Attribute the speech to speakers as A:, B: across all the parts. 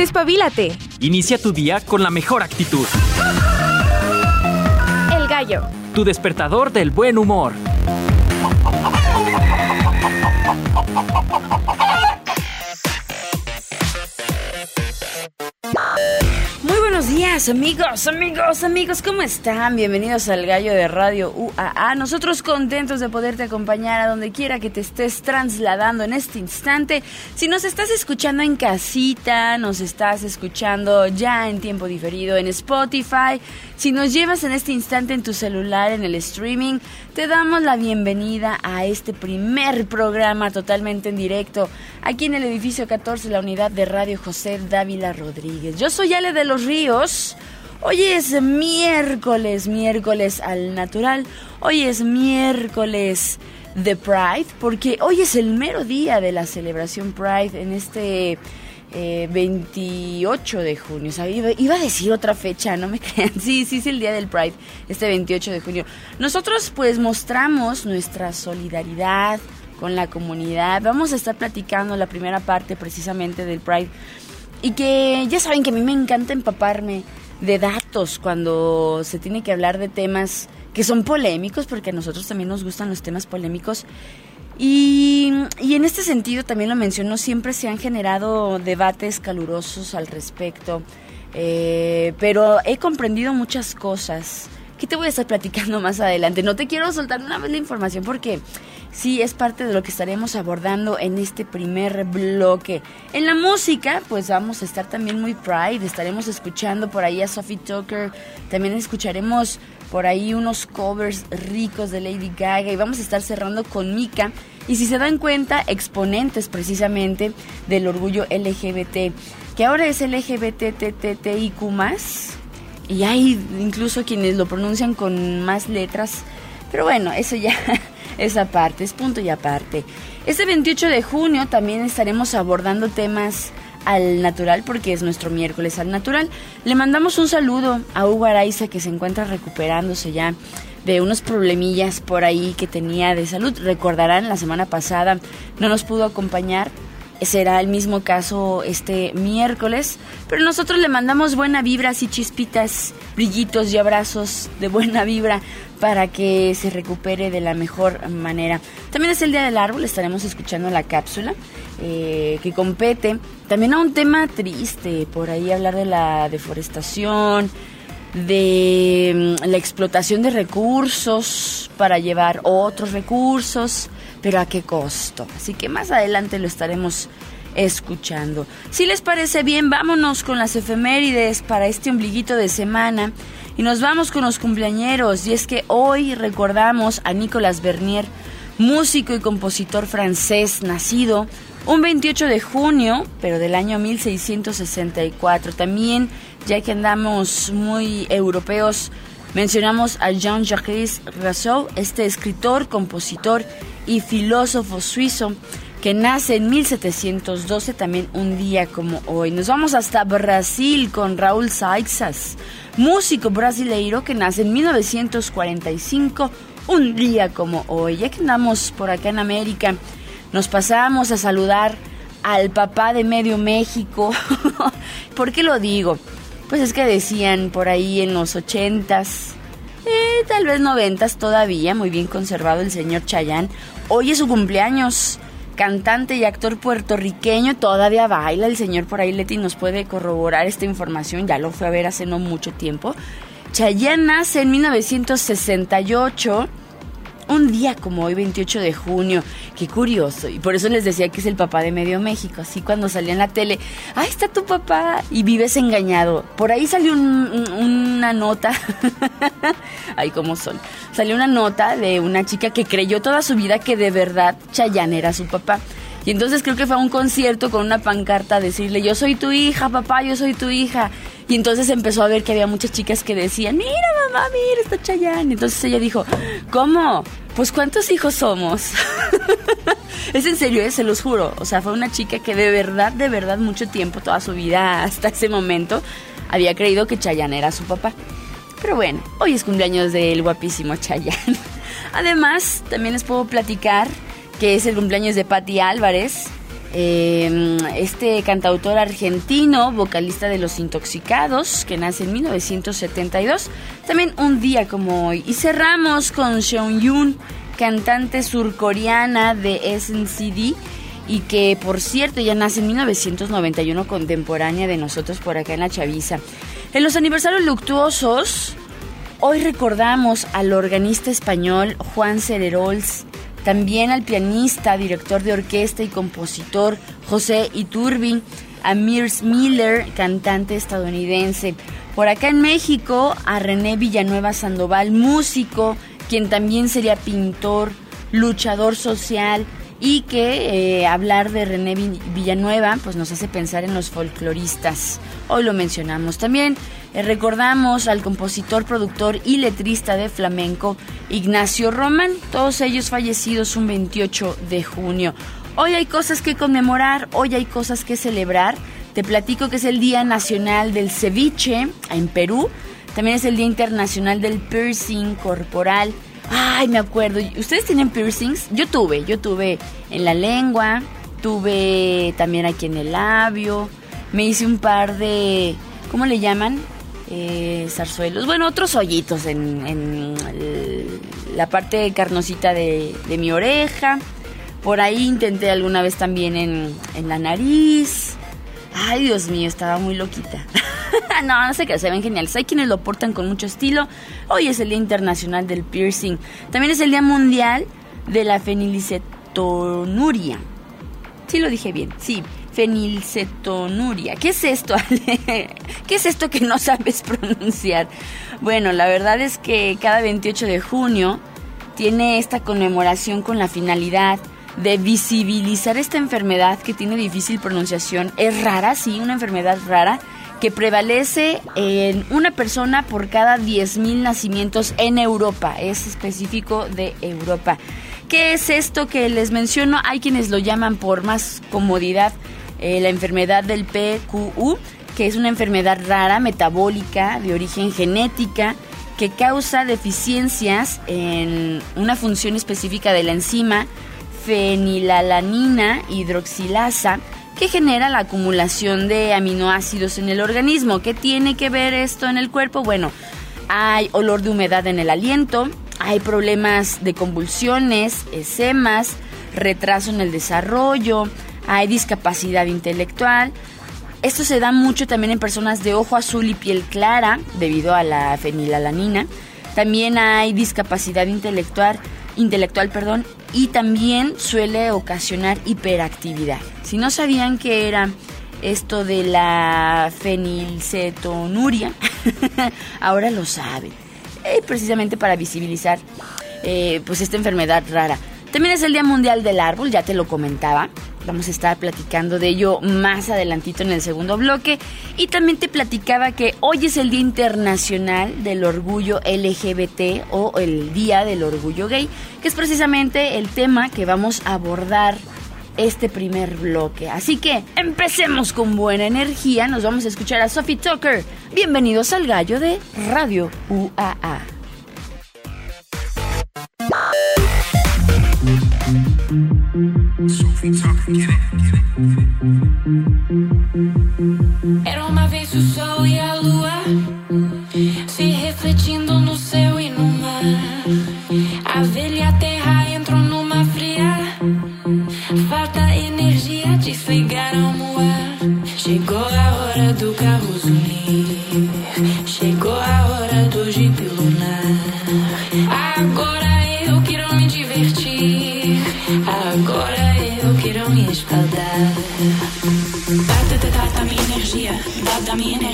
A: Despabilate.
B: Inicia tu día con la mejor actitud.
A: El gallo.
B: Tu despertador del buen humor.
C: Amigos, amigos, amigos, ¿cómo están? Bienvenidos al Gallo de Radio UAA. Nosotros contentos de poderte acompañar a donde quiera que te estés trasladando en este instante. Si nos estás escuchando en casita, nos estás escuchando ya en tiempo diferido en Spotify, si nos llevas en este instante en tu celular, en el streaming, te damos la bienvenida a este primer programa totalmente en directo aquí en el edificio 14, la unidad de Radio José Dávila Rodríguez. Yo soy Ale de los Ríos. Hoy es miércoles, miércoles al natural. Hoy es miércoles de Pride, porque hoy es el mero día de la celebración Pride en este 28 eh, de junio. iba, a decir otra fecha, no me crean. Sí, sí es el día del Pride, este 28 de junio. Nosotros pues mostramos nuestra solidaridad con la comunidad. Vamos a estar platicando la primera parte precisamente del Pride. Y que ya saben que a mí me encanta empaparme de datos cuando se tiene que hablar de temas que son polémicos, porque a nosotros también nos gustan los temas polémicos. Y, en este sentido, también lo menciono, siempre se han generado debates calurosos al respecto, eh, pero he comprendido muchas cosas que te voy a estar platicando más adelante. No te quiero soltar una vez la información porque sí es parte de lo que estaremos abordando en este primer bloque. En la música, pues vamos a estar también muy pride, estaremos escuchando por ahí a Sophie Tucker, también escucharemos por ahí unos covers ricos de Lady Gaga y vamos a estar cerrando con Mika. Y si se dan cuenta, exponentes precisamente del orgullo LGBT, que ahora es LGBTTTIQ+, y hay incluso quienes lo pronuncian con más letras, pero bueno, eso ya esa parte, es punto y aparte. Este 28 de junio también estaremos abordando temas al natural porque es nuestro miércoles al natural. Le mandamos un saludo a Hugo Araiza que se encuentra recuperándose ya de unos problemillas por ahí que tenía de salud. Recordarán, la semana pasada no nos pudo acompañar. Será el mismo caso este miércoles, pero nosotros le mandamos buena vibra, así chispitas, brillitos y abrazos de buena vibra para que se recupere de la mejor manera. También es el Día del Árbol, estaremos escuchando la cápsula eh, que compete también a un tema triste, por ahí hablar de la deforestación, de mm, la explotación de recursos para llevar otros recursos, pero a qué costo. Así que más adelante lo estaremos escuchando. Si les parece bien, vámonos con las efemérides para este ombliguito de semana y nos vamos con los cumpleañeros. Y es que hoy recordamos a Nicolas Bernier, músico y compositor francés, nacido un 28 de junio, pero del año 1664. También, ya que andamos muy europeos, mencionamos a Jean-Jacques Rousseau, este escritor, compositor y filósofo suizo que nace en 1712, también un día como hoy. Nos vamos hasta Brasil con Raúl Seixas, músico brasileiro que nace en 1945, un día como hoy. Ya que andamos por acá en América, nos pasamos a saludar al papá de medio México. ¿Por qué lo digo? Pues es que decían por ahí en los ochentas, eh, tal vez noventas todavía, muy bien conservado el señor Chayán. Hoy es su cumpleaños cantante y actor puertorriqueño, todavía baila. El señor por ahí, Leti, nos puede corroborar esta información. Ya lo fue a ver hace no mucho tiempo. Chayanne nace en 1968 un día como hoy, 28 de junio. Qué curioso. Y por eso les decía que es el papá de Medio México. Así cuando salía en la tele, ahí está tu papá. Y vives engañado. Por ahí salió una nota. Ay, cómo son. Salió una nota de una chica que creyó toda su vida que de verdad Chayanne era su papá. Y entonces creo que fue a un concierto con una pancarta a decirle, yo soy tu hija, papá, yo soy tu hija. Y entonces empezó a ver que había muchas chicas que decían, mira mamá, mira, está Chayanne. Entonces ella dijo, ¿cómo? Pues ¿cuántos hijos somos? es en serio, eh, se los juro. O sea, fue una chica que de verdad, de verdad, mucho tiempo, toda su vida hasta ese momento, había creído que Chayanne era su papá. Pero bueno, hoy es cumpleaños del guapísimo Chayanne. Además, también les puedo platicar que es el cumpleaños de Patti Álvarez, eh, este cantautor argentino, vocalista de Los Intoxicados, que nace en 1972, también un día como hoy. Y cerramos con Seung Yoon, cantante surcoreana de SNCD y que por cierto ya nace en 1991 contemporánea de nosotros por acá en la Chaviza. En los aniversarios luctuosos, hoy recordamos al organista español Juan Cererols, también al pianista, director de orquesta y compositor José Iturbi, a Mirs Miller, cantante estadounidense. Por acá en México, a René Villanueva Sandoval, músico, quien también sería pintor, luchador social, y que eh, hablar de René Villanueva pues nos hace pensar en los folcloristas. Hoy lo mencionamos. También recordamos al compositor, productor y letrista de flamenco Ignacio Román, todos ellos fallecidos un 28 de junio. Hoy hay cosas que conmemorar, hoy hay cosas que celebrar. Te platico que es el Día Nacional del Ceviche en Perú. También es el Día Internacional del Piercing Corporal. Ay, me acuerdo. ¿Ustedes tienen piercings? Yo tuve, yo tuve en la lengua, tuve también aquí en el labio. Me hice un par de, ¿cómo le llaman? Eh, zarzuelos. Bueno, otros hoyitos en, la parte carnosita de, mi oreja. Por ahí intenté alguna vez también en, en la nariz. Ay, Dios mío, estaba muy loquita. no, no sé qué, se ven geniales. Hay quienes lo portan con mucho estilo. Hoy es el Día Internacional del Piercing. También es el Día Mundial de la Fenilcetonuria. Sí lo dije bien, sí. Fenilcetonuria. ¿Qué es esto, ¿Qué es esto que no sabes pronunciar? Bueno, la verdad es que cada 28 de junio tiene esta conmemoración con la finalidad de visibilizar esta enfermedad que tiene difícil pronunciación. Es rara, sí, una enfermedad rara que prevalece en una persona por cada 10.000 nacimientos en Europa, es específico de Europa. ¿Qué es esto que les menciono? Hay quienes lo llaman por más comodidad eh, la enfermedad del PQU, que es una enfermedad rara, metabólica, de origen genética, que causa deficiencias en una función específica de la enzima fenilalanina hidroxilasa que genera la acumulación de aminoácidos en el organismo. ¿Qué tiene que ver esto en el cuerpo? Bueno, hay olor de humedad en el aliento, hay problemas de convulsiones, esemas, retraso en el desarrollo, hay discapacidad intelectual. Esto se da mucho también en personas de ojo azul y piel clara debido a la fenilalanina. También hay discapacidad intelectual, intelectual, perdón, y también suele ocasionar hiperactividad. Si no sabían qué era esto de la fenilcetonuria, ahora lo saben. Eh, precisamente para visibilizar eh, pues esta enfermedad rara. También es el Día Mundial del Árbol, ya te lo comentaba. Vamos a estar platicando de ello más adelantito en el segundo bloque. Y también te platicaba que hoy es el Día Internacional del Orgullo LGBT o el Día del Orgullo Gay, que es precisamente el tema que vamos a abordar este primer bloque. Así que empecemos con buena energía. Nos vamos a escuchar a Sophie Tucker. Bienvenidos al gallo de Radio UAA.
A: Era uma vez o sol e a lua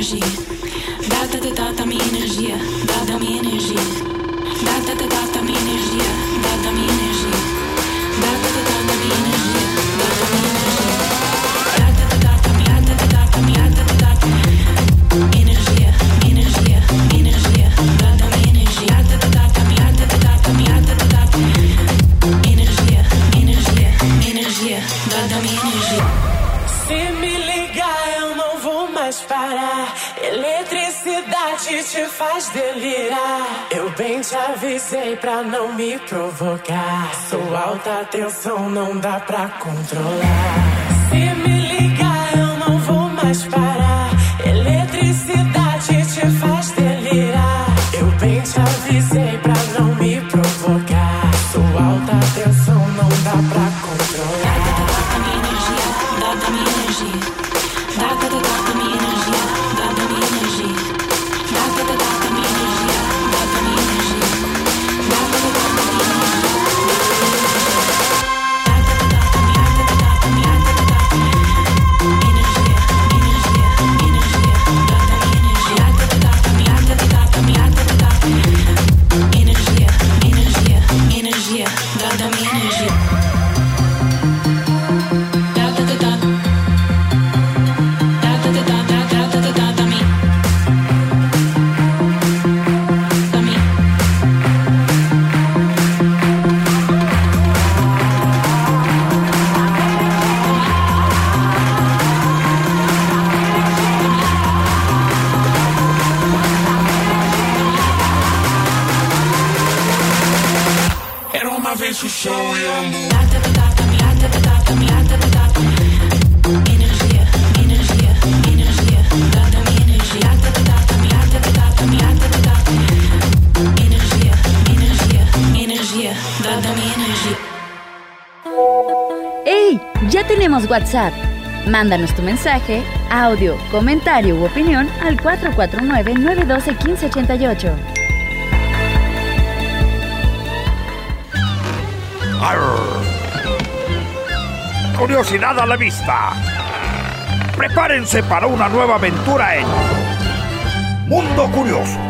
A: She. te avisei pra não me provocar. Sua alta tensão não dá pra controlar.
D: Se me ligar, eu não vou mais parar. Eletricidade.
C: WhatsApp. Mándanos tu mensaje, audio, comentario u opinión al 449-912-1588.
E: Curiosidad a la vista. Prepárense para una nueva aventura en Mundo Curioso.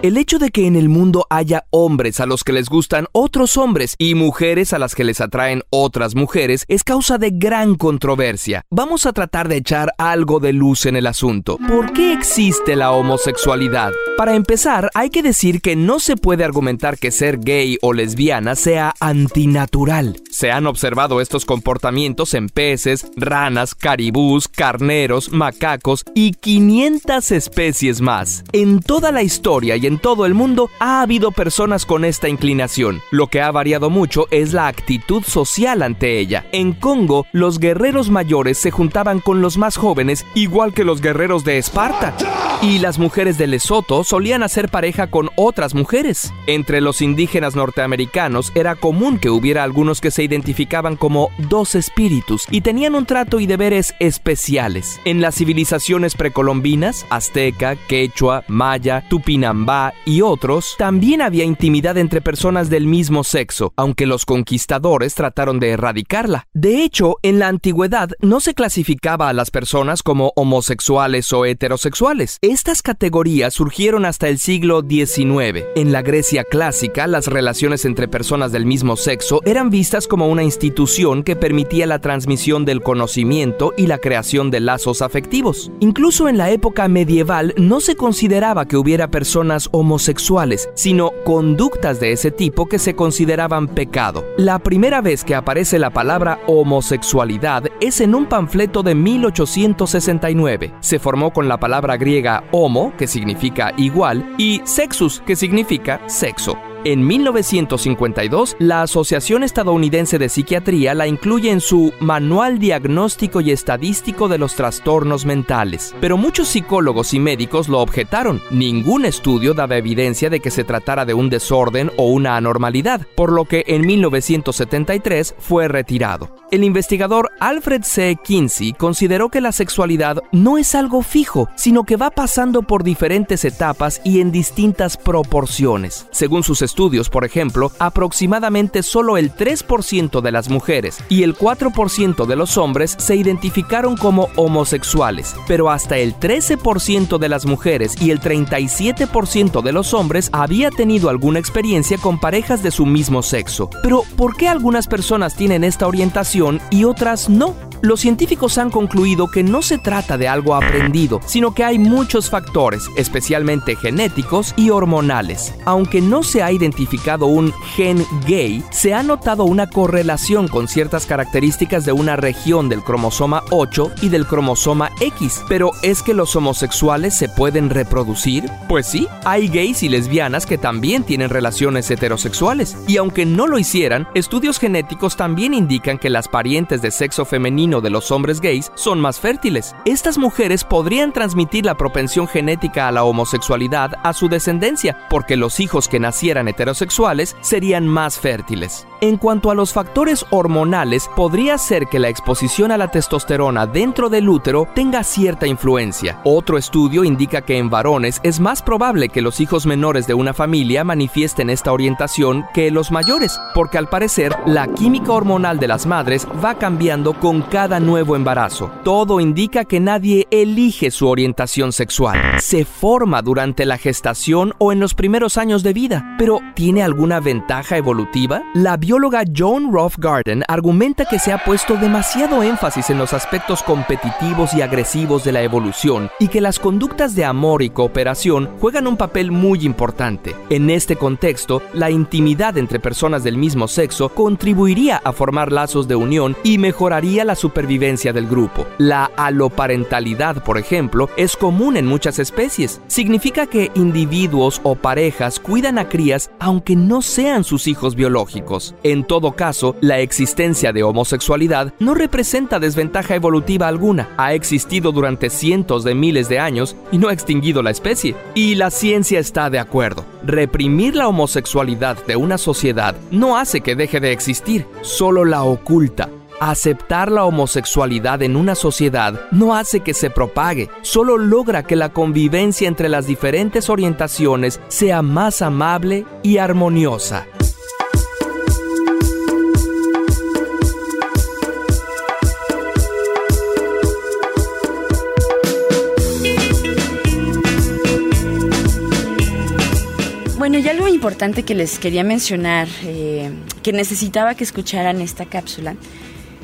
F: El hecho de que en el mundo haya hombres a los que les gustan otros hombres y mujeres a las que les atraen otras mujeres es causa de gran controversia. Vamos a tratar de echar algo de luz en el asunto. ¿Por qué existe la homosexualidad? Para empezar, hay que decir que no se puede argumentar que ser gay o lesbiana sea antinatural. Se han observado estos comportamientos en peces, ranas, caribús, carneros, macacos y 500 especies más. En toda la historia y en todo el mundo ha habido personas con esta inclinación. Lo que ha variado mucho es la actitud social ante ella. En Congo, los guerreros mayores se juntaban con los más jóvenes, igual que los guerreros de Esparta. Y las mujeres de Lesoto solían hacer pareja con otras mujeres. Entre los indígenas norteamericanos era común que hubiera algunos que se identificaban como dos espíritus y tenían un trato y deberes especiales. En las civilizaciones precolombinas, azteca, quechua, maya, tupinambá, y otros, también había intimidad entre personas del mismo sexo, aunque los conquistadores trataron de erradicarla. De hecho, en la antigüedad no se clasificaba a las personas como homosexuales o heterosexuales. Estas categorías surgieron hasta el siglo XIX. En la Grecia clásica, las relaciones entre personas del mismo sexo eran vistas como una institución que permitía la transmisión del conocimiento y la creación de lazos afectivos. Incluso en la época medieval no se consideraba que hubiera personas homosexuales, sino conductas de ese tipo que se consideraban pecado. La primera vez que aparece la palabra homosexualidad es en un panfleto de 1869. Se formó con la palabra griega homo, que significa igual, y sexus, que significa sexo. En 1952, la Asociación Estadounidense de Psiquiatría la incluye en su Manual Diagnóstico y Estadístico de los Trastornos Mentales. Pero muchos psicólogos y médicos lo objetaron. Ningún estudio daba evidencia de que se tratara de un desorden o una anormalidad, por lo que en 1973 fue retirado. El investigador Alfred C. Kinsey consideró que la sexualidad no es algo fijo, sino que va pasando por diferentes etapas y en distintas proporciones. Según sus estudios, por ejemplo, aproximadamente solo el 3% de las mujeres y el 4% de los hombres se identificaron como homosexuales, pero hasta el 13% de las mujeres y el 37% de los hombres había tenido alguna experiencia con parejas de su mismo sexo. Pero, ¿por qué algunas personas tienen esta orientación y otras no? Los científicos han concluido que no se trata de algo aprendido, sino que hay muchos factores, especialmente genéticos y hormonales. Aunque no se ha identificado un gen gay, se ha notado una correlación con ciertas características de una región del cromosoma 8 y del cromosoma X. Pero ¿es que los homosexuales se pueden reproducir? Pues sí, hay gays y lesbianas que también tienen relaciones heterosexuales. Y aunque no lo hicieran, estudios genéticos también indican que las parientes de sexo femenino de los hombres gays son más fértiles. Estas mujeres podrían transmitir la propensión genética a la homosexualidad a su descendencia, porque los hijos que nacieran heterosexuales serían más fértiles. En cuanto a los factores hormonales, podría ser que la exposición a la testosterona dentro del útero tenga cierta influencia. Otro estudio indica que en varones es más probable que los hijos menores de una familia manifiesten esta orientación que los mayores, porque al parecer la química hormonal de las madres va cambiando con cada nuevo embarazo. Todo indica que nadie elige su orientación sexual. Se forma durante la gestación o en los primeros años de vida, pero ¿tiene alguna ventaja evolutiva? La bióloga Joan Roth Garden argumenta que se ha puesto demasiado énfasis en los aspectos competitivos y agresivos de la evolución y que las conductas de amor y cooperación juegan un papel muy importante. En este contexto, la intimidad entre personas del mismo sexo contribuiría a formar lazos de unión y mejoraría la supervivencia del grupo. La aloparentalidad, por ejemplo, es común en muchas especies. Significa que individuos o parejas cuidan a crías aunque no sean sus hijos biológicos. En todo caso, la existencia de homosexualidad no representa desventaja evolutiva alguna. Ha existido durante cientos de miles de años y no ha extinguido la especie. Y la ciencia está de acuerdo. Reprimir la homosexualidad de una sociedad no hace que deje de existir, solo la oculta. Aceptar la homosexualidad en una sociedad no hace que se propague, solo logra que la convivencia entre las diferentes orientaciones sea más amable y armoniosa.
C: Bueno, y algo importante que les quería mencionar, eh, que necesitaba que escucharan esta cápsula,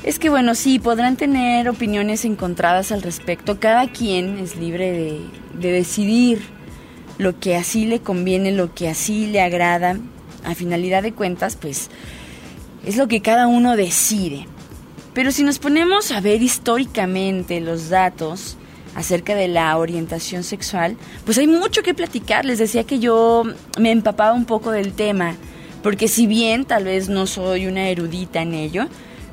C: es que bueno, sí, podrán tener opiniones encontradas al respecto. Cada quien es libre de, de decidir lo que así le conviene, lo que así le agrada. A finalidad de cuentas, pues es lo que cada uno decide. Pero si nos ponemos a ver históricamente los datos acerca de la orientación sexual, pues hay mucho que platicar. Les decía que yo me empapaba un poco del tema, porque si bien tal vez no soy una erudita en ello,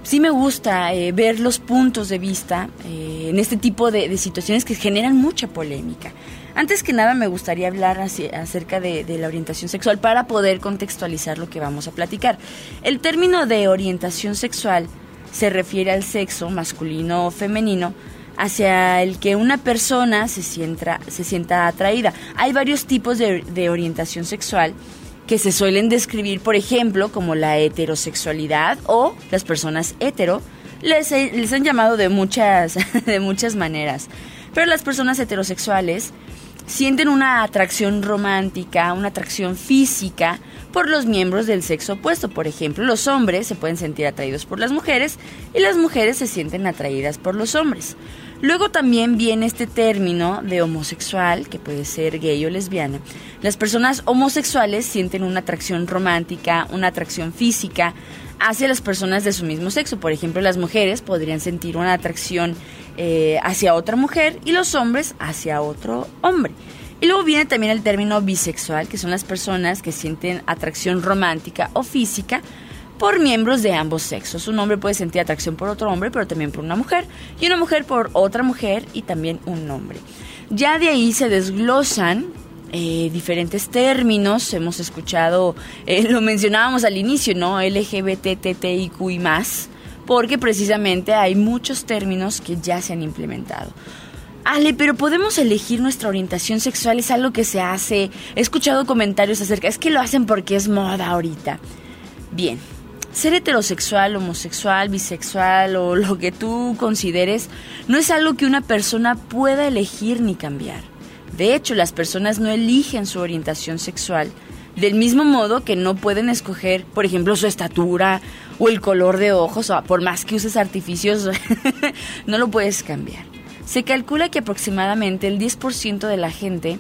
C: sí me gusta eh, ver los puntos de vista eh, en este tipo de, situaciones que generan mucha polémica. Antes que nada me gustaría hablar acerca de, de, la orientación sexual para poder contextualizar lo que vamos a platicar. El término de orientación sexual se refiere al sexo masculino o femenino hacia el que una persona se sienta, se sienta atraída. Hay varios tipos de, de orientación sexual que se suelen describir, por ejemplo, como la heterosexualidad o las personas hetero, les, les han llamado de muchas, de muchas maneras. Pero las personas heterosexuales sienten una atracción romántica, una atracción física por los miembros del sexo opuesto. Por ejemplo, los hombres se pueden sentir atraídos por las mujeres y las mujeres se sienten atraídas por los hombres. Luego también viene este término de homosexual, que puede ser gay o lesbiana. Las personas homosexuales sienten una atracción romántica, una atracción física hacia las personas de su mismo sexo. Por ejemplo, las mujeres podrían sentir una atracción eh, hacia otra mujer y los hombres hacia otro hombre. Y luego viene también el término bisexual, que son las personas que sienten atracción romántica o física por miembros de ambos sexos. Un hombre puede sentir atracción por otro hombre, pero también por una mujer, y una mujer por otra mujer y también un hombre. Ya de ahí se desglosan eh, diferentes términos, hemos escuchado, eh, lo mencionábamos al inicio, ¿no? LGBTTIQ y más, porque precisamente hay muchos términos que ya se han implementado. Ale, pero podemos elegir nuestra orientación sexual, es algo que se hace. He escuchado comentarios acerca, es que lo hacen porque es moda ahorita. Bien, ser heterosexual, homosexual, bisexual o lo que tú consideres no es algo que una persona pueda elegir ni cambiar. De hecho, las personas no eligen su orientación sexual Del mismo modo que no pueden escoger, por ejemplo, su estatura o el color de ojos, o por más que uses artificios, no lo puedes cambiar. Se calcula que aproximadamente el 10% de la gente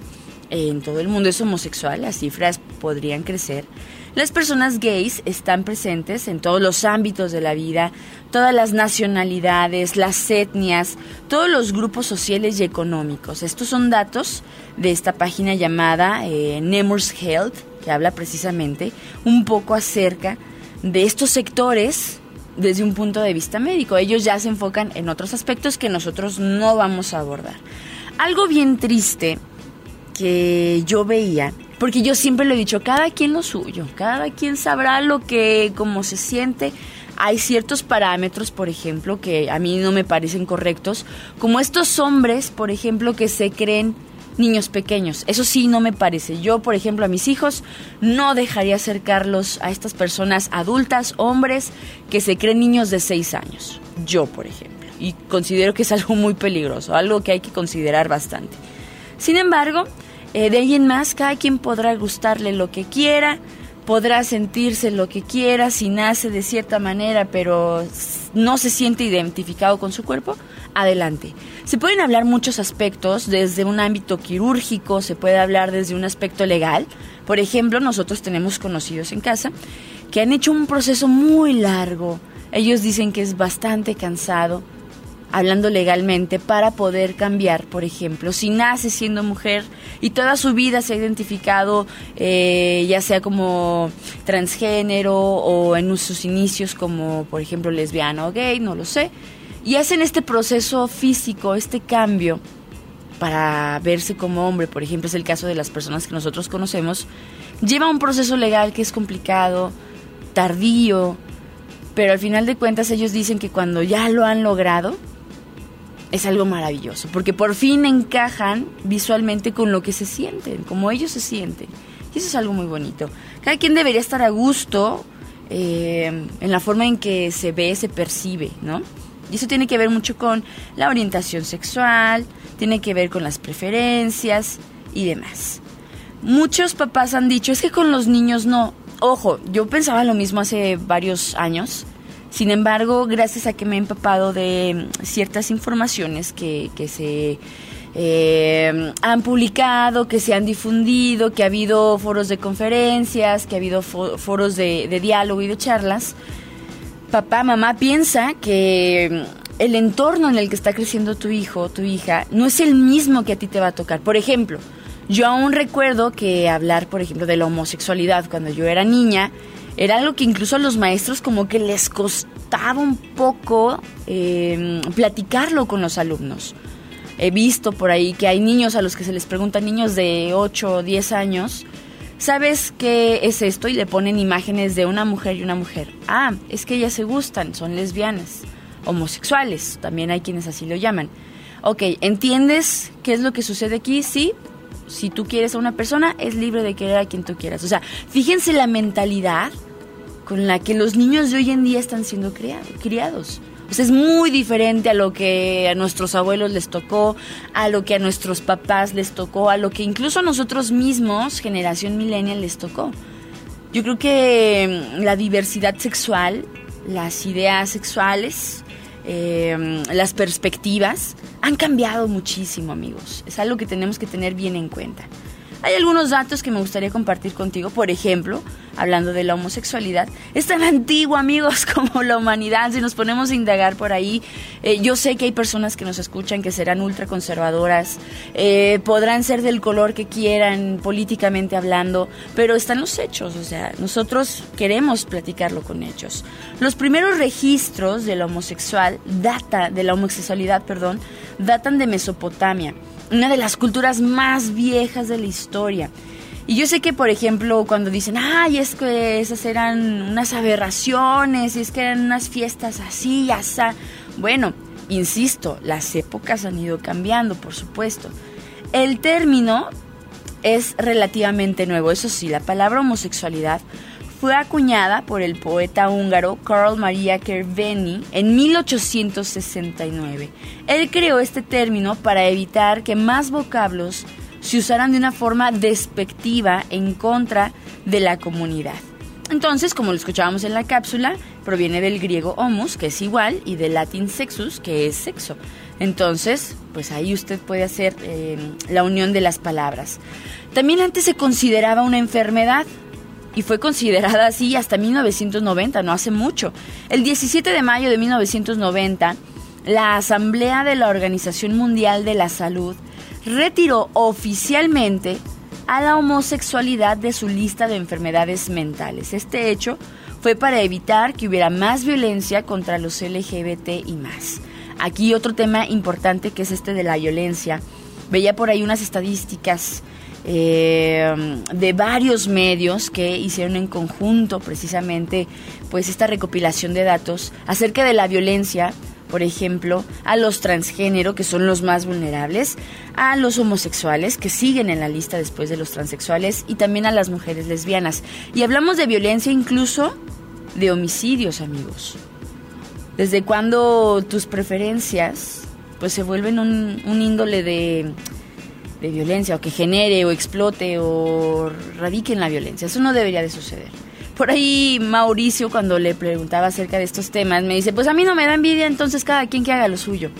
C: en todo el mundo es homosexual, las cifras podrían crecer. Las personas gays están presentes en todos los ámbitos de la vida, todas las nacionalidades, las etnias, todos los grupos sociales y económicos. Estos son datos de esta página llamada eh, Nemours Health, que habla precisamente un poco acerca de estos sectores desde un punto de vista médico. Ellos ya se enfocan en otros aspectos que nosotros no vamos a abordar. Algo bien triste que yo veía, porque yo siempre lo he dicho, cada quien lo suyo, cada quien sabrá lo que, cómo se siente. Hay ciertos parámetros, por ejemplo, que a mí no me parecen correctos, como estos hombres, por ejemplo, que se creen niños pequeños. Eso sí no me parece. Yo, por ejemplo, a mis hijos no dejaría acercarlos a estas personas adultas, hombres, que se creen niños de 6 años. Yo, por ejemplo. Y considero que es algo muy peligroso, algo que hay que considerar bastante. Sin embargo, eh, de ahí en más, cada quien podrá gustarle lo que quiera, podrá sentirse lo que quiera, si nace de cierta manera, pero no se siente identificado con su cuerpo, adelante. Se pueden hablar muchos aspectos, desde un ámbito quirúrgico, se puede hablar desde un aspecto legal. Por ejemplo, nosotros tenemos conocidos en casa que han hecho un proceso muy largo. Ellos dicen que es bastante cansado, hablando legalmente, para poder cambiar, por ejemplo, si nace siendo mujer y toda su vida se ha identificado eh, ya sea como transgénero o en sus inicios como, por ejemplo, lesbiana o gay, no lo sé, y hacen este proceso físico, este cambio para verse como hombre, por ejemplo, es el caso de las personas que nosotros conocemos, lleva un proceso legal que es complicado, tardío, pero al final de cuentas ellos dicen que cuando ya lo han logrado, es algo maravilloso, porque por fin encajan visualmente con lo que se sienten, como ellos se sienten. Y eso es algo muy bonito. Cada quien debería estar a gusto eh, en la forma en que se ve, se percibe, ¿no? Y eso tiene que ver mucho con la orientación sexual, tiene que ver con las preferencias y demás. Muchos papás han dicho, es que con los niños no. Ojo, yo pensaba lo mismo hace varios años sin embargo, gracias a que me he empapado de mm, ciertas informaciones que, se eh, han publicado, que se han difundido, que ha habido foros de conferencias, que ha habido foros de, de diálogo y de charlas, papá, mamá piensa que mm, el entorno en el que está creciendo tu hijo, tu hija, no es el mismo que a ti te va a tocar. Por ejemplo, yo aún recuerdo que hablar, por ejemplo, de la homosexualidad cuando yo era niña, era algo que incluso a los maestros como que les costaba un poco eh, platicarlo con los alumnos. He visto por ahí que hay niños a los que se les pregunta, niños de 8 o 10 años, ¿sabes qué es esto? Y le ponen imágenes de una mujer y una mujer. Ah, es que ellas se gustan, son lesbianas, homosexuales, también hay quienes así lo llaman. Ok, ¿entiendes qué es lo que sucede aquí? Sí, si tú quieres a una persona, es libre de querer a quien tú quieras. O sea, fíjense la mentalidad con la que los niños de hoy en día están siendo criados. O sea, es muy diferente a lo que a nuestros abuelos les tocó, a lo que a nuestros papás les tocó, a lo que incluso a nosotros mismos, generación millennial, les tocó. Yo creo que mm, la diversidad sexual, las ideas sexuales, eh, las perspectivas han cambiado muchísimo, amigos. Es algo que tenemos que tener bien en cuenta. Hay algunos datos que me gustaría compartir contigo, por ejemplo, hablando de la homosexualidad, es tan antiguo, amigos, como la humanidad. Si nos ponemos a indagar por ahí, eh, yo sé que hay personas que nos escuchan que serán ultraconservadoras, eh, podrán ser del color que quieran, políticamente hablando, pero están los hechos, o sea, nosotros queremos platicarlo con hechos. Los primeros registros de la homosexual data, de la homosexualidad, perdón, datan de Mesopotamia una de las culturas más viejas de la historia. Y yo sé que, por ejemplo, cuando dicen, ay, es que esas eran unas aberraciones, y es que eran unas fiestas así, así. Bueno, insisto, las épocas han ido cambiando, por supuesto. El término es relativamente nuevo, eso sí, la palabra homosexualidad fue acuñada por el poeta húngaro Karl Maria Kerveni en 1869. Él creó este término para evitar que más vocablos se usaran de una forma despectiva en contra de la comunidad. Entonces, como lo escuchábamos en la cápsula, proviene del griego homus, que es igual, y del latín sexus, que es sexo. Entonces, pues ahí usted puede hacer eh, la unión de las palabras. También antes se consideraba una enfermedad, y fue considerada así hasta 1990, no hace mucho. El 17 de mayo de 1990, la Asamblea de la Organización Mundial de la Salud retiró oficialmente a la homosexualidad de su lista de enfermedades mentales. Este hecho fue para evitar que hubiera más violencia contra los LGBT y más. Aquí otro tema importante que es este de la violencia. Veía por ahí unas estadísticas eh, de varios medios que hicieron en conjunto precisamente pues esta recopilación de datos acerca de la violencia por ejemplo, a los transgénero, que son los más vulnerables, a los homosexuales, que siguen en la lista después de los transexuales, y también a las mujeres lesbianas. Y hablamos de violencia incluso de homicidios, amigos. ¿Desde cuando tus preferencias pues se vuelven un, un índole de, de violencia o que genere o explote o radique en la violencia? Eso no debería de suceder. Por ahí Mauricio, cuando le preguntaba acerca de estos temas, me dice, pues a mí no me da envidia, entonces cada quien que haga lo suyo.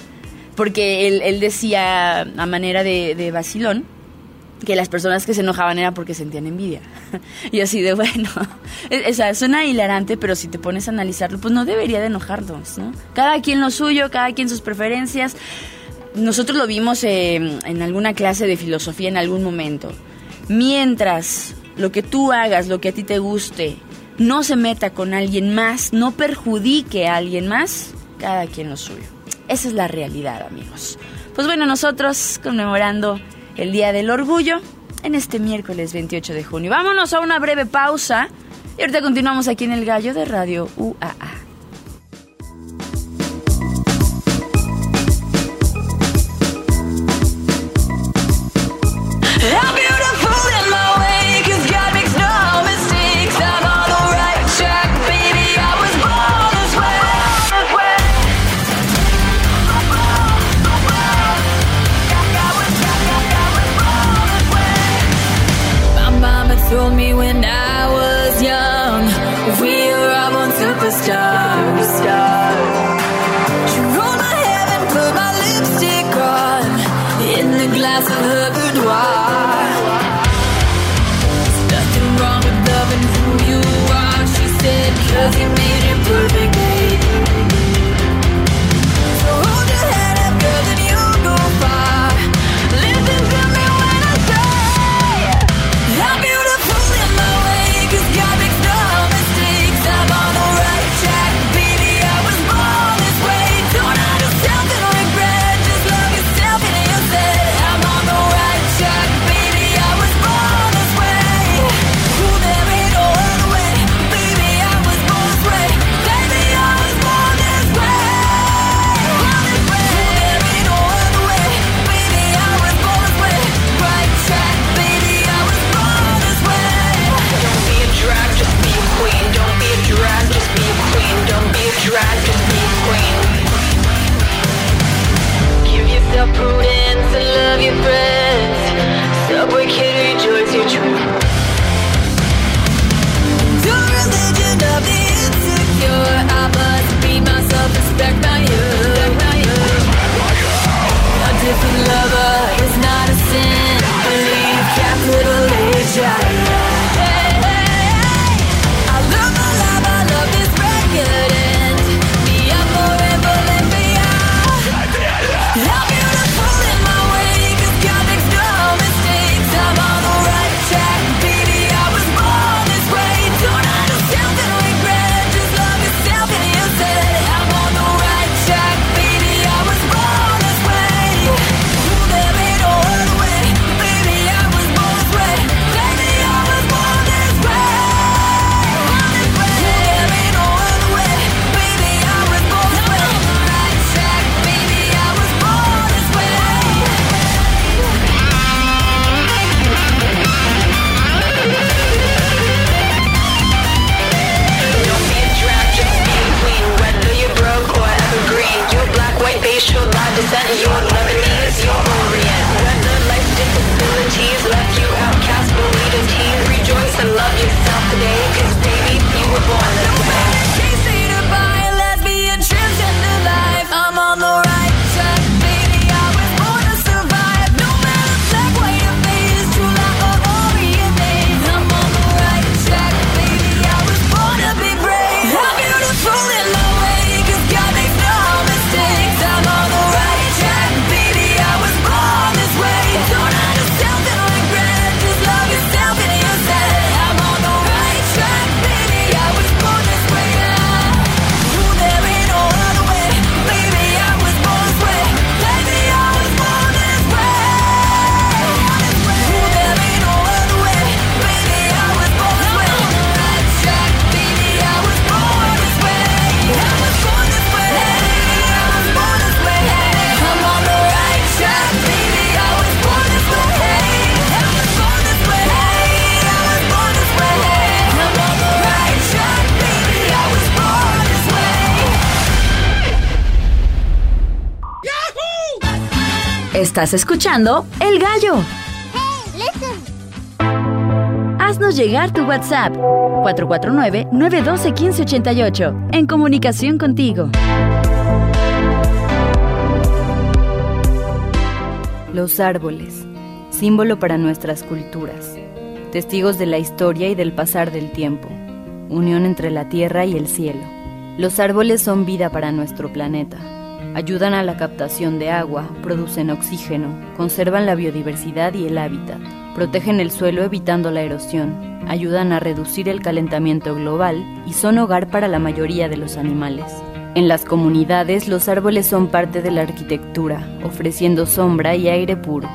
C: Porque él, decía a manera de, de vacilón que las personas que se enojaban era porque sentían envidia. y así de bueno, o sea, suena hilarante, pero si te pones a analizarlo, pues no debería de enojarnos, ¿no? Cada quien lo suyo, cada quien sus preferencias. Nosotros lo vimos en alguna clase de filosofía en algún momento. Mientras lo que tú hagas, lo que a ti te guste, no se meta con alguien más, no perjudique a alguien más, cada quien lo suyo. Esa es la realidad, amigos. Pues bueno, nosotros conmemorando el Día del Orgullo en este miércoles 28 de junio. Vámonos a una breve pausa y ahorita continuamos aquí en el Gallo de Radio UAA. breath.
G: Estás escuchando El Gallo. Haznos llegar tu WhatsApp 449-912-1588 en comunicación contigo.
H: Los árboles, símbolo para nuestras culturas, testigos de la historia y del pasar del tiempo, unión entre la tierra y el cielo. Los árboles son vida para nuestro planeta. Ayudan a la captación de agua, producen oxígeno, conservan la biodiversidad y el hábitat, protegen el suelo evitando la erosión, ayudan a reducir el calentamiento global y son hogar para la mayoría de los animales. En las comunidades los árboles son parte de la arquitectura, ofreciendo sombra y aire puro.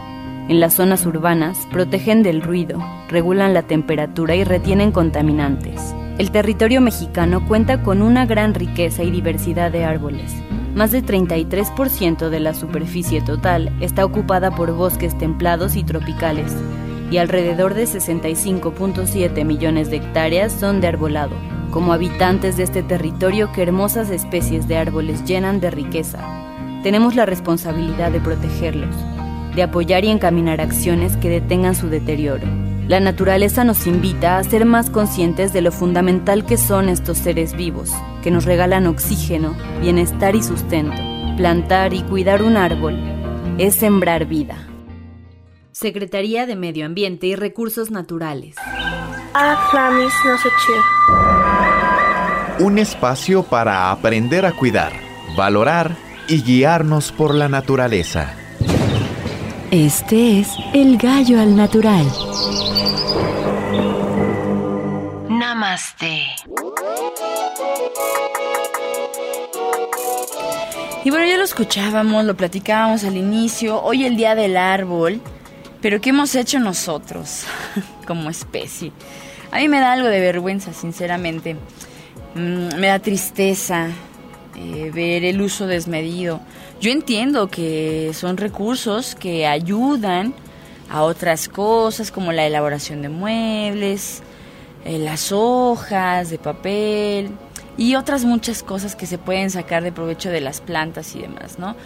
H: En las zonas urbanas protegen del ruido, regulan la temperatura y retienen contaminantes. El territorio mexicano cuenta con una gran riqueza y diversidad de árboles. Más del 33% de la superficie total está ocupada por bosques templados y tropicales, y alrededor de 65.7 millones de hectáreas son de arbolado. Como habitantes de este territorio que hermosas especies de árboles llenan de riqueza, tenemos la responsabilidad de protegerlos, de apoyar y encaminar acciones que detengan su deterioro. La naturaleza nos invita a ser más conscientes de lo fundamental que son estos seres vivos, que nos regalan oxígeno, bienestar y sustento. Plantar y cuidar un árbol es sembrar vida. Secretaría de Medio Ambiente y Recursos Naturales.
I: Un espacio para aprender a cuidar, valorar y guiarnos por la naturaleza.
G: Este es El Gallo al Natural.
A: Namaste.
C: Y bueno, ya lo escuchábamos, lo platicábamos al inicio. Hoy el día del árbol. Pero ¿qué hemos hecho nosotros como especie? A mí me da algo de vergüenza, sinceramente. Mm, me da tristeza eh, ver el uso desmedido. Yo entiendo que son recursos que ayudan a otras cosas como la elaboración de muebles, eh, las hojas de papel y otras muchas cosas que se pueden sacar de provecho de las plantas y demás, ¿no?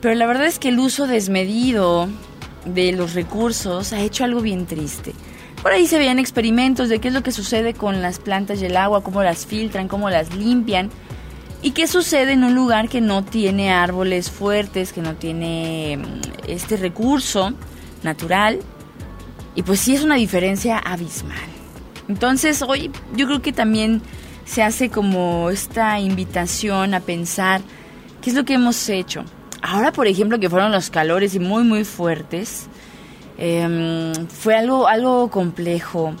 C: Pero la verdad es que el uso desmedido de los recursos ha hecho algo bien triste. Por ahí se veían experimentos de qué es lo que sucede con las plantas y el agua, cómo las filtran, cómo las limpian. ¿Y qué sucede en un lugar que no tiene árboles fuertes, que no tiene mm, este recurso natural? Y pues sí es una diferencia abismal. Entonces hoy yo creo que también se hace como esta invitación a pensar qué es lo que hemos hecho. Ahora, por ejemplo, que fueron los calores y muy, muy fuertes, em, fue algo, algo complejo.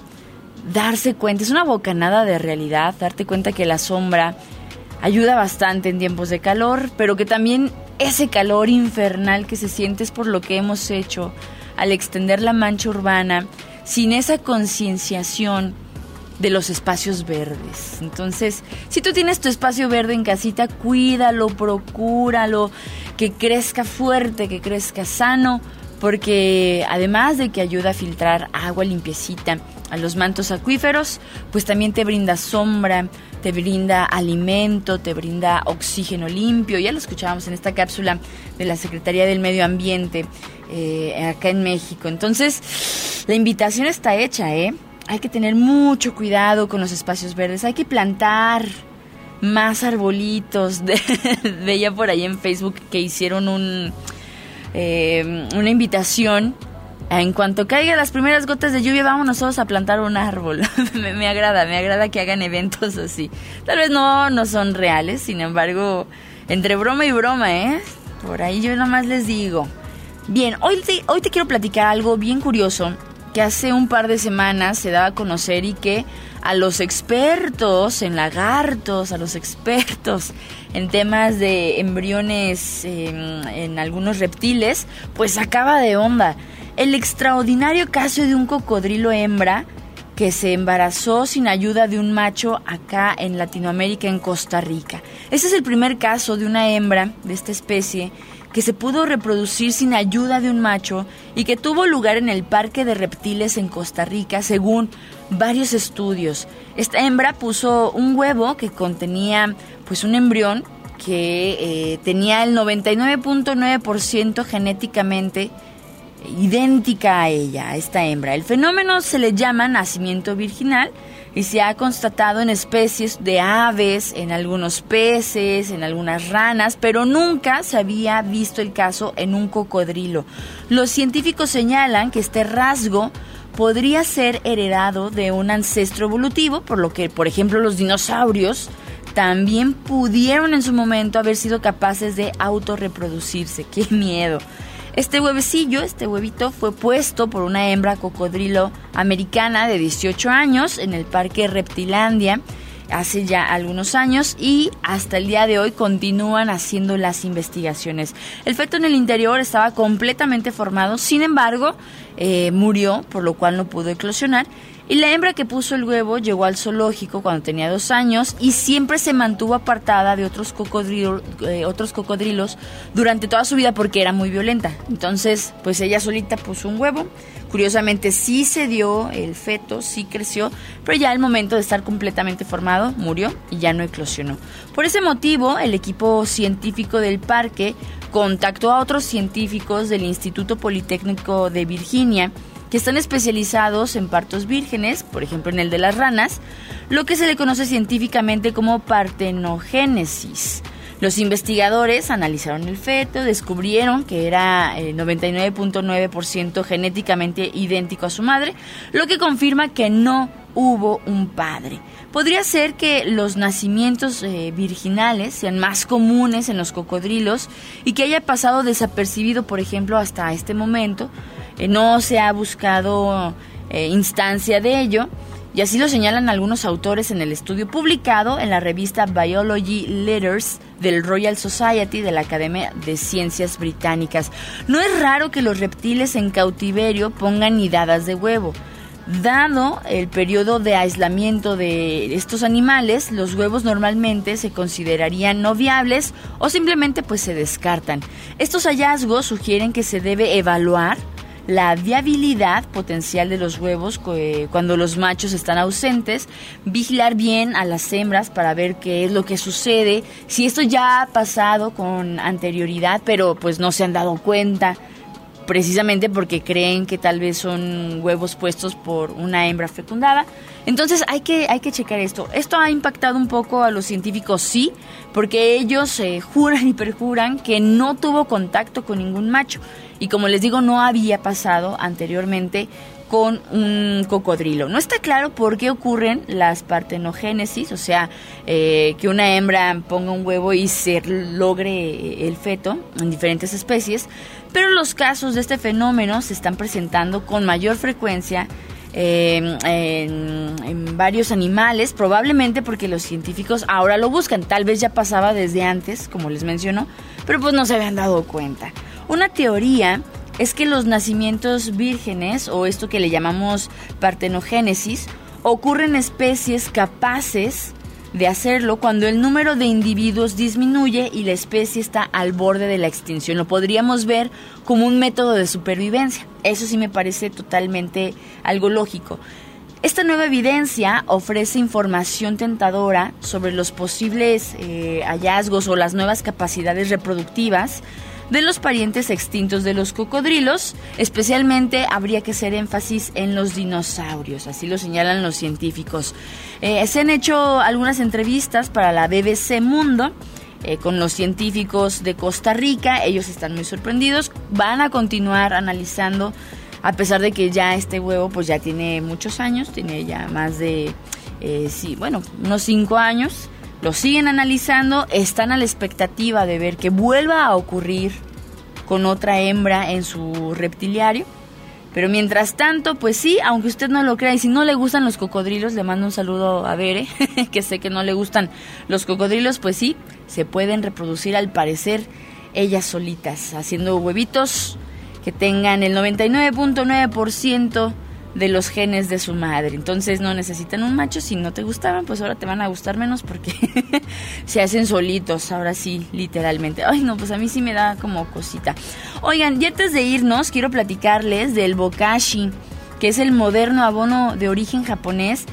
C: Darse cuenta, es una bocanada de realidad, darte cuenta que la sombra ayuda bastante en tiempos de calor, pero que también ese calor infernal que se siente es por lo que hemos hecho al extender la mancha urbana sin esa concienciación de los espacios verdes. Entonces, si tú tienes tu espacio verde en casita, cuídalo, procúralo, que crezca fuerte, que crezca sano, porque además de que ayuda a filtrar agua limpiecita a los mantos acuíferos, pues también te brinda sombra, te brinda alimento, te brinda oxígeno limpio. Ya lo escuchábamos en esta cápsula de la Secretaría del Medio Ambiente eh, acá en México. Entonces, la invitación está hecha, ¿eh? Hay que tener mucho cuidado con los espacios verdes, hay que plantar más arbolitos. Veía por ahí en Facebook que hicieron un, eh, una invitación. En cuanto caigan las primeras gotas de lluvia, vamos nosotros a plantar un árbol. me, agrada, me agrada que hagan eventos así. Tal vez no, no son reales, sin embargo, entre broma y broma, ¿eh? Por ahí yo nomás les digo. Bien, hoy te, hoy te quiero platicar algo bien curioso que hace un par de semanas se daba a conocer y que a los expertos en lagartos, a los expertos en temas de embriones en algunos reptiles, pues acaba de onda. El extraordinario caso de un cocodrilo hembra que se embarazó sin ayuda de un macho acá en Latinoamérica, en Costa Rica. Ese es el primer caso de una hembra de esta especie que se pudo reproducir sin ayuda de un macho y que tuvo lugar en el Parque de Reptiles en Costa Rica, según varios estudios. Esta hembra puso un huevo que contenía pues un embrión que eh, tenía el 99.9% genéticamente idéntica a ella, esta hembra. El fenómeno se le llama nacimiento virginal y se ha constatado en especies de aves, en algunos peces, en algunas ranas, pero nunca se había visto el caso en un cocodrilo. Los científicos señalan que este rasgo podría ser heredado de un ancestro evolutivo, por lo que, por ejemplo, los dinosaurios también pudieron en su momento haber sido capaces de autorreproducirse. ¡Qué miedo! Este huevecillo, este huevito, fue puesto por una hembra cocodrilo americana de 18 años en el Parque Reptilandia hace ya algunos años y hasta el día de hoy continúan haciendo las investigaciones. El feto en el interior estaba completamente formado, sin embargo, eh, murió, por lo cual no pudo eclosionar y la hembra que puso el huevo llegó al zoológico cuando tenía dos años y siempre se mantuvo apartada de otros, cocodrilos, eh, otros cocodrilos durante toda su vida porque era muy violenta. Entonces, pues ella solita puso un huevo. Curiosamente sí se dio el feto, sí creció, pero ya al momento de estar completamente formado murió y ya no eclosionó. Por ese motivo, el equipo científico del parque contactó a otros científicos del Instituto Politécnico de Virginia que están especializados en partos vírgenes, por ejemplo en el de las ranas, lo que se le conoce científicamente como partenogénesis. Los investigadores analizaron el feto, descubrieron que era 99.9% eh, genéticamente idéntico a su madre, lo que confirma que no hubo un padre. Podría ser que los nacimientos eh, virginales sean más comunes en los cocodrilos y que haya pasado desapercibido, por ejemplo, hasta este momento, eh, no se ha buscado eh, instancia de ello, y así lo señalan algunos autores en el estudio publicado en la revista Biology Letters del Royal Society de la Academia de Ciencias Británicas. No es raro que los reptiles en cautiverio pongan nidadas de huevo. Dado el periodo de aislamiento de estos animales, los huevos normalmente se considerarían no viables o simplemente pues se descartan. Estos hallazgos sugieren que se debe evaluar la viabilidad potencial de los huevos eh, cuando los machos están ausentes, vigilar bien a las hembras para ver qué es lo que sucede, si esto ya ha pasado con anterioridad, pero pues no se han dado cuenta precisamente porque creen que tal vez son huevos puestos por una hembra fecundada. Entonces hay que, hay que checar esto. Esto ha impactado un poco a los científicos, sí, porque ellos eh, juran y perjuran que no tuvo contacto con ningún macho. Y como les digo, no había pasado anteriormente con un cocodrilo. No está claro por qué ocurren las partenogénesis, o sea, eh, que una hembra ponga un huevo y se logre el feto en diferentes especies, pero los casos de este fenómeno se están presentando con mayor frecuencia em, en, en, varios animales, probablemente porque los científicos ahora lo buscan. Tal vez ya pasaba desde antes, como les menciono, pero pues no se habían dado cuenta. Una teoría es que los nacimientos vírgenes, o esto que le llamamos partenogénesis, ocurren en especies capaces de hacerlo cuando el número de individuos disminuye y la especie está al borde de la extinción. Lo podríamos ver como un método de supervivencia. Eso sí me parece totalmente algo lógico. Esta nueva evidencia ofrece información tentadora sobre los posibles eh, hallazgos o las nuevas capacidades reproductivas de los parientes extintos de los cocodrilos, especialmente habría que hacer énfasis en los dinosaurios, así lo señalan los científicos. Eh, se han hecho algunas entrevistas para la BBC Mundo. Eh, con los científicos de Costa Rica, ellos están muy sorprendidos, van a continuar analizando, a pesar de que ya este huevo pues ya tiene muchos años, tiene ya más de, eh, sí, bueno, unos cinco años, lo siguen analizando, están a la expectativa de ver que vuelva a ocurrir con otra hembra en su reptiliario. Pero mientras tanto, pues sí, aunque usted no lo crea y si no le gustan los cocodrilos, le mando un saludo a Bere, que sé que no le gustan los cocodrilos, pues sí, se pueden reproducir al parecer ellas solitas, haciendo huevitos que tengan el 99.9% de los genes de su madre. Entonces no necesitan un macho. Si no te gustaban, pues ahora te van a gustar menos porque se hacen solitos. Ahora sí, literalmente. Ay, no, pues a mí sí me da como cosita. Oigan, y antes de irnos, quiero platicarles del bokashi, que es el moderno abono de origen japonés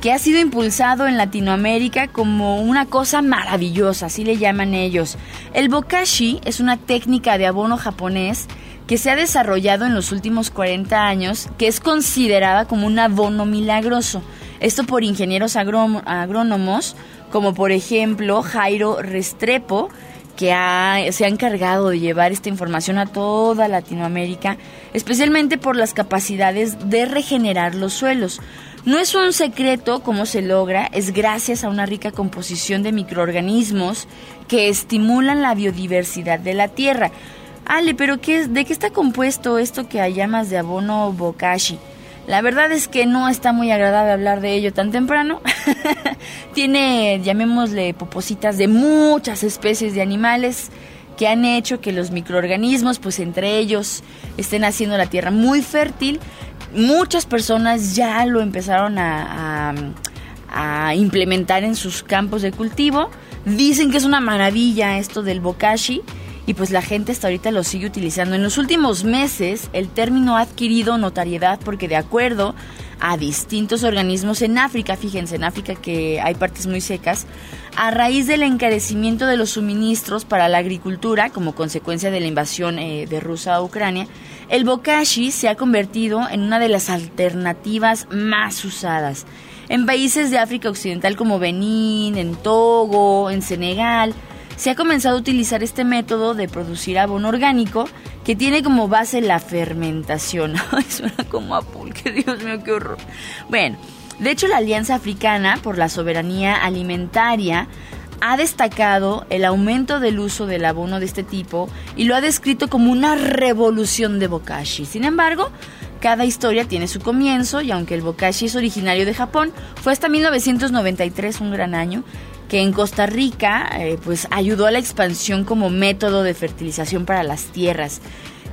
C: que ha sido impulsado en Latinoamérica como una cosa maravillosa, así le llaman ellos. El bokashi es una técnica de abono japonés que se ha desarrollado en los últimos 40 años, que es considerada como un abono milagroso. Esto por ingenieros agrónomos, como por ejemplo Jairo Restrepo, que se ha encargado de llevar esta información a toda Latinoamérica, especialmente por las capacidades de regenerar los suelos. No es un secreto cómo se logra, es gracias a una rica composición de microorganismos que estimulan la biodiversidad de la tierra. Ale, pero ¿qué, ¿de qué está compuesto esto que llamas de abono bokashi? La verdad es que no está muy agradable hablar de ello tan temprano. Tiene, llamémosle, popositas de muchas especies de animales que han hecho que los microorganismos, pues entre ellos, estén haciendo la tierra muy fértil. Muchas personas ya lo empezaron a, a implementar en sus campos de cultivo. Dicen que es una maravilla esto del bokashi y pues la gente hasta ahorita lo sigue utilizando. En los últimos meses el término ha adquirido notariedad porque de acuerdo a distintos organismos en África, fíjense, en África que hay partes muy secas, a raíz del encarecimiento de los suministros para la agricultura como consecuencia de la invasión eh, de Rusia a Ucrania, el bokashi se ha convertido en una de las alternativas más usadas. En países de África Occidental como Benín, en Togo, en Senegal, se ha comenzado a utilizar este método de producir abono orgánico que tiene como base la fermentación. suena como a pulque, Dios mío, qué horror. Bueno, de hecho la Alianza Africana por la Soberanía Alimentaria ha destacado el aumento del uso del abono de este tipo y lo ha descrito como una revolución de bokashi. Sin embargo, cada historia tiene su comienzo y aunque el bokashi es originario de Japón, fue hasta 1993 un gran año que en Costa Rica eh, pues ayudó a la expansión como método de fertilización para las tierras.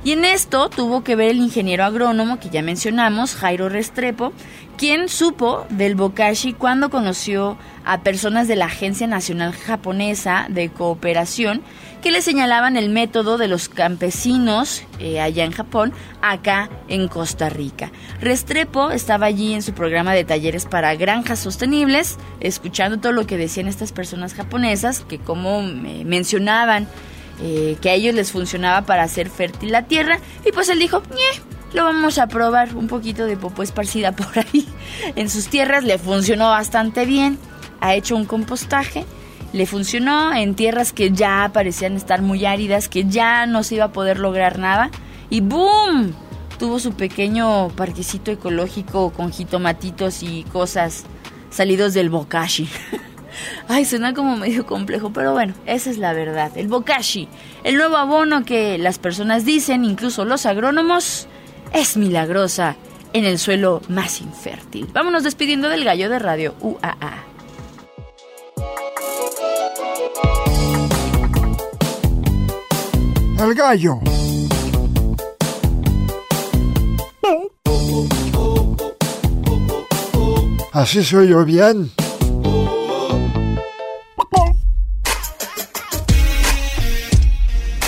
C: Y en esto tuvo que ver el ingeniero agrónomo que ya mencionamos, Jairo Restrepo, quien supo del bokashi cuando conoció a personas de la Agencia Nacional Japonesa de Cooperación que le señalaban el método de los campesinos eh, allá en Japón, acá en Costa Rica. Restrepo estaba allí en su programa de talleres para granjas sostenibles, escuchando todo lo que decían estas personas japonesas, que como mencionaban eh, que a ellos les funcionaba para hacer fértil la tierra, y pues él dijo, lo vamos a probar, un poquito de popó esparcida por ahí en sus tierras, le funcionó bastante bien, ha hecho un compostaje, le funcionó en tierras que ya parecían estar muy áridas, que ya no se iba a poder lograr nada, y ¡boom! Tuvo su pequeño parquecito ecológico con jitomatitos y cosas salidos del bokashi. Ay, suena como medio complejo, pero bueno, esa es la verdad. El bokashi, el nuevo abono que las personas dicen, incluso los agrónomos, es milagrosa en el suelo más infértil. Vámonos despidiendo del gallo de radio UAA.
J: El gallo. Así soy yo bien.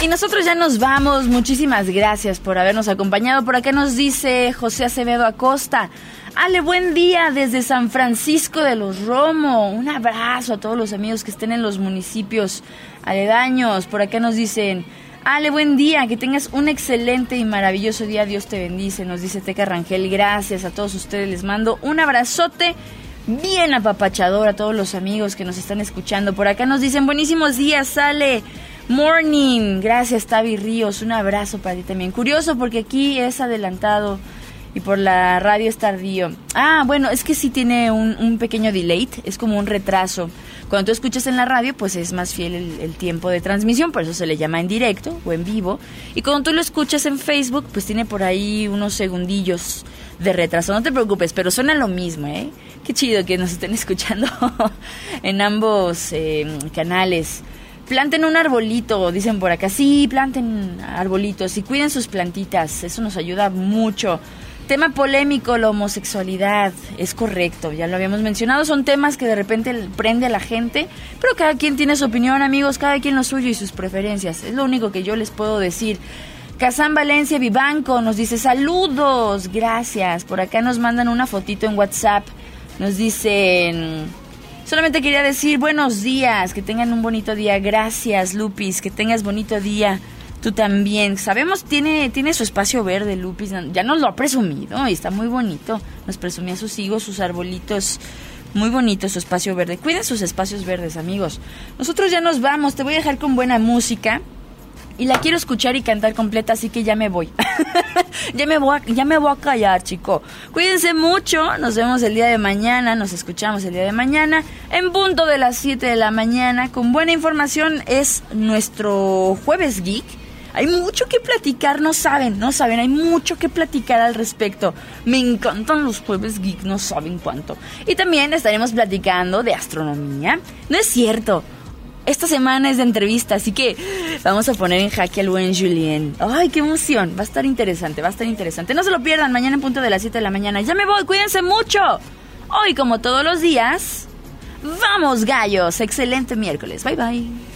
C: Y nosotros ya nos vamos. Muchísimas gracias por habernos acompañado. Por acá nos dice José Acevedo Acosta. Ale, buen día desde San Francisco de los Romo. Un abrazo a todos los amigos que estén en los municipios aledaños. Por acá nos dicen, Ale, buen día, que tengas un excelente y maravilloso día. Dios te bendice, nos dice Teca Rangel. Gracias a todos ustedes. Les mando un abrazote bien apapachador a todos los amigos que nos están escuchando. Por acá nos dicen, buenísimos días, Ale. Morning, gracias Tavi Ríos, un abrazo para ti también. Curioso porque aquí es adelantado y por la radio es tardío. Ah, bueno, es que sí tiene un, pequeño delay, es como un retraso. Cuando tú escuchas en la radio, pues es más fiel el, tiempo de transmisión, por eso se le llama en directo o en vivo. Y cuando tú lo escuchas en Facebook, pues tiene por ahí unos segundillos de retraso. No te preocupes, pero suena lo mismo, ¿eh? Qué chido que nos estén escuchando en ambos eh, canales. Planten un arbolito, dicen por acá. Sí, planten arbolitos y cuiden sus plantitas. Eso nos ayuda mucho. Tema polémico, la homosexualidad. Es correcto, ya lo habíamos mencionado. Son temas que de repente prende a la gente. Pero cada quien tiene su opinión, amigos. Cada quien lo suyo y sus preferencias. Es lo único que yo les puedo decir. Kazán Valencia Vivanco nos dice saludos, gracias. Por acá nos mandan una fotito en WhatsApp Nos dicen... Solamente quería decir buenos días, que tengan un bonito día. Gracias, Lupis, que tengas bonito día. Tú también. Sabemos, tiene, tiene su espacio verde, Lupis. Ya nos lo ha presumido y está muy bonito. Nos presumía sus higos, sus arbolitos. Muy bonito su espacio verde. Cuiden sus espacios verdes, amigos. Nosotros ya nos vamos. Te voy a dejar con buena música. Y la quiero escuchar y cantar completa, así que ya me voy. ya, me voy a, ya me voy a callar, chico. Cuídense mucho. Nos vemos el día de mañana. Nos escuchamos el día de mañana. En punto de las 7 de la mañana. Con buena información es nuestro jueves geek. Hay mucho que platicar, no saben, no saben, hay mucho que platicar al respecto. Me encantan los jueves geek, no saben cuánto. Y también estaremos platicando de astronomía. No es cierto, esta semana es de entrevista, así que vamos a poner en jaque al buen Julien. ¡Ay, qué emoción! Va a estar interesante, va a estar interesante. No se lo pierdan mañana en punto de las 7 de la mañana. Ya me voy, cuídense mucho. Hoy, como todos los días, vamos gallos. Excelente miércoles. Bye bye.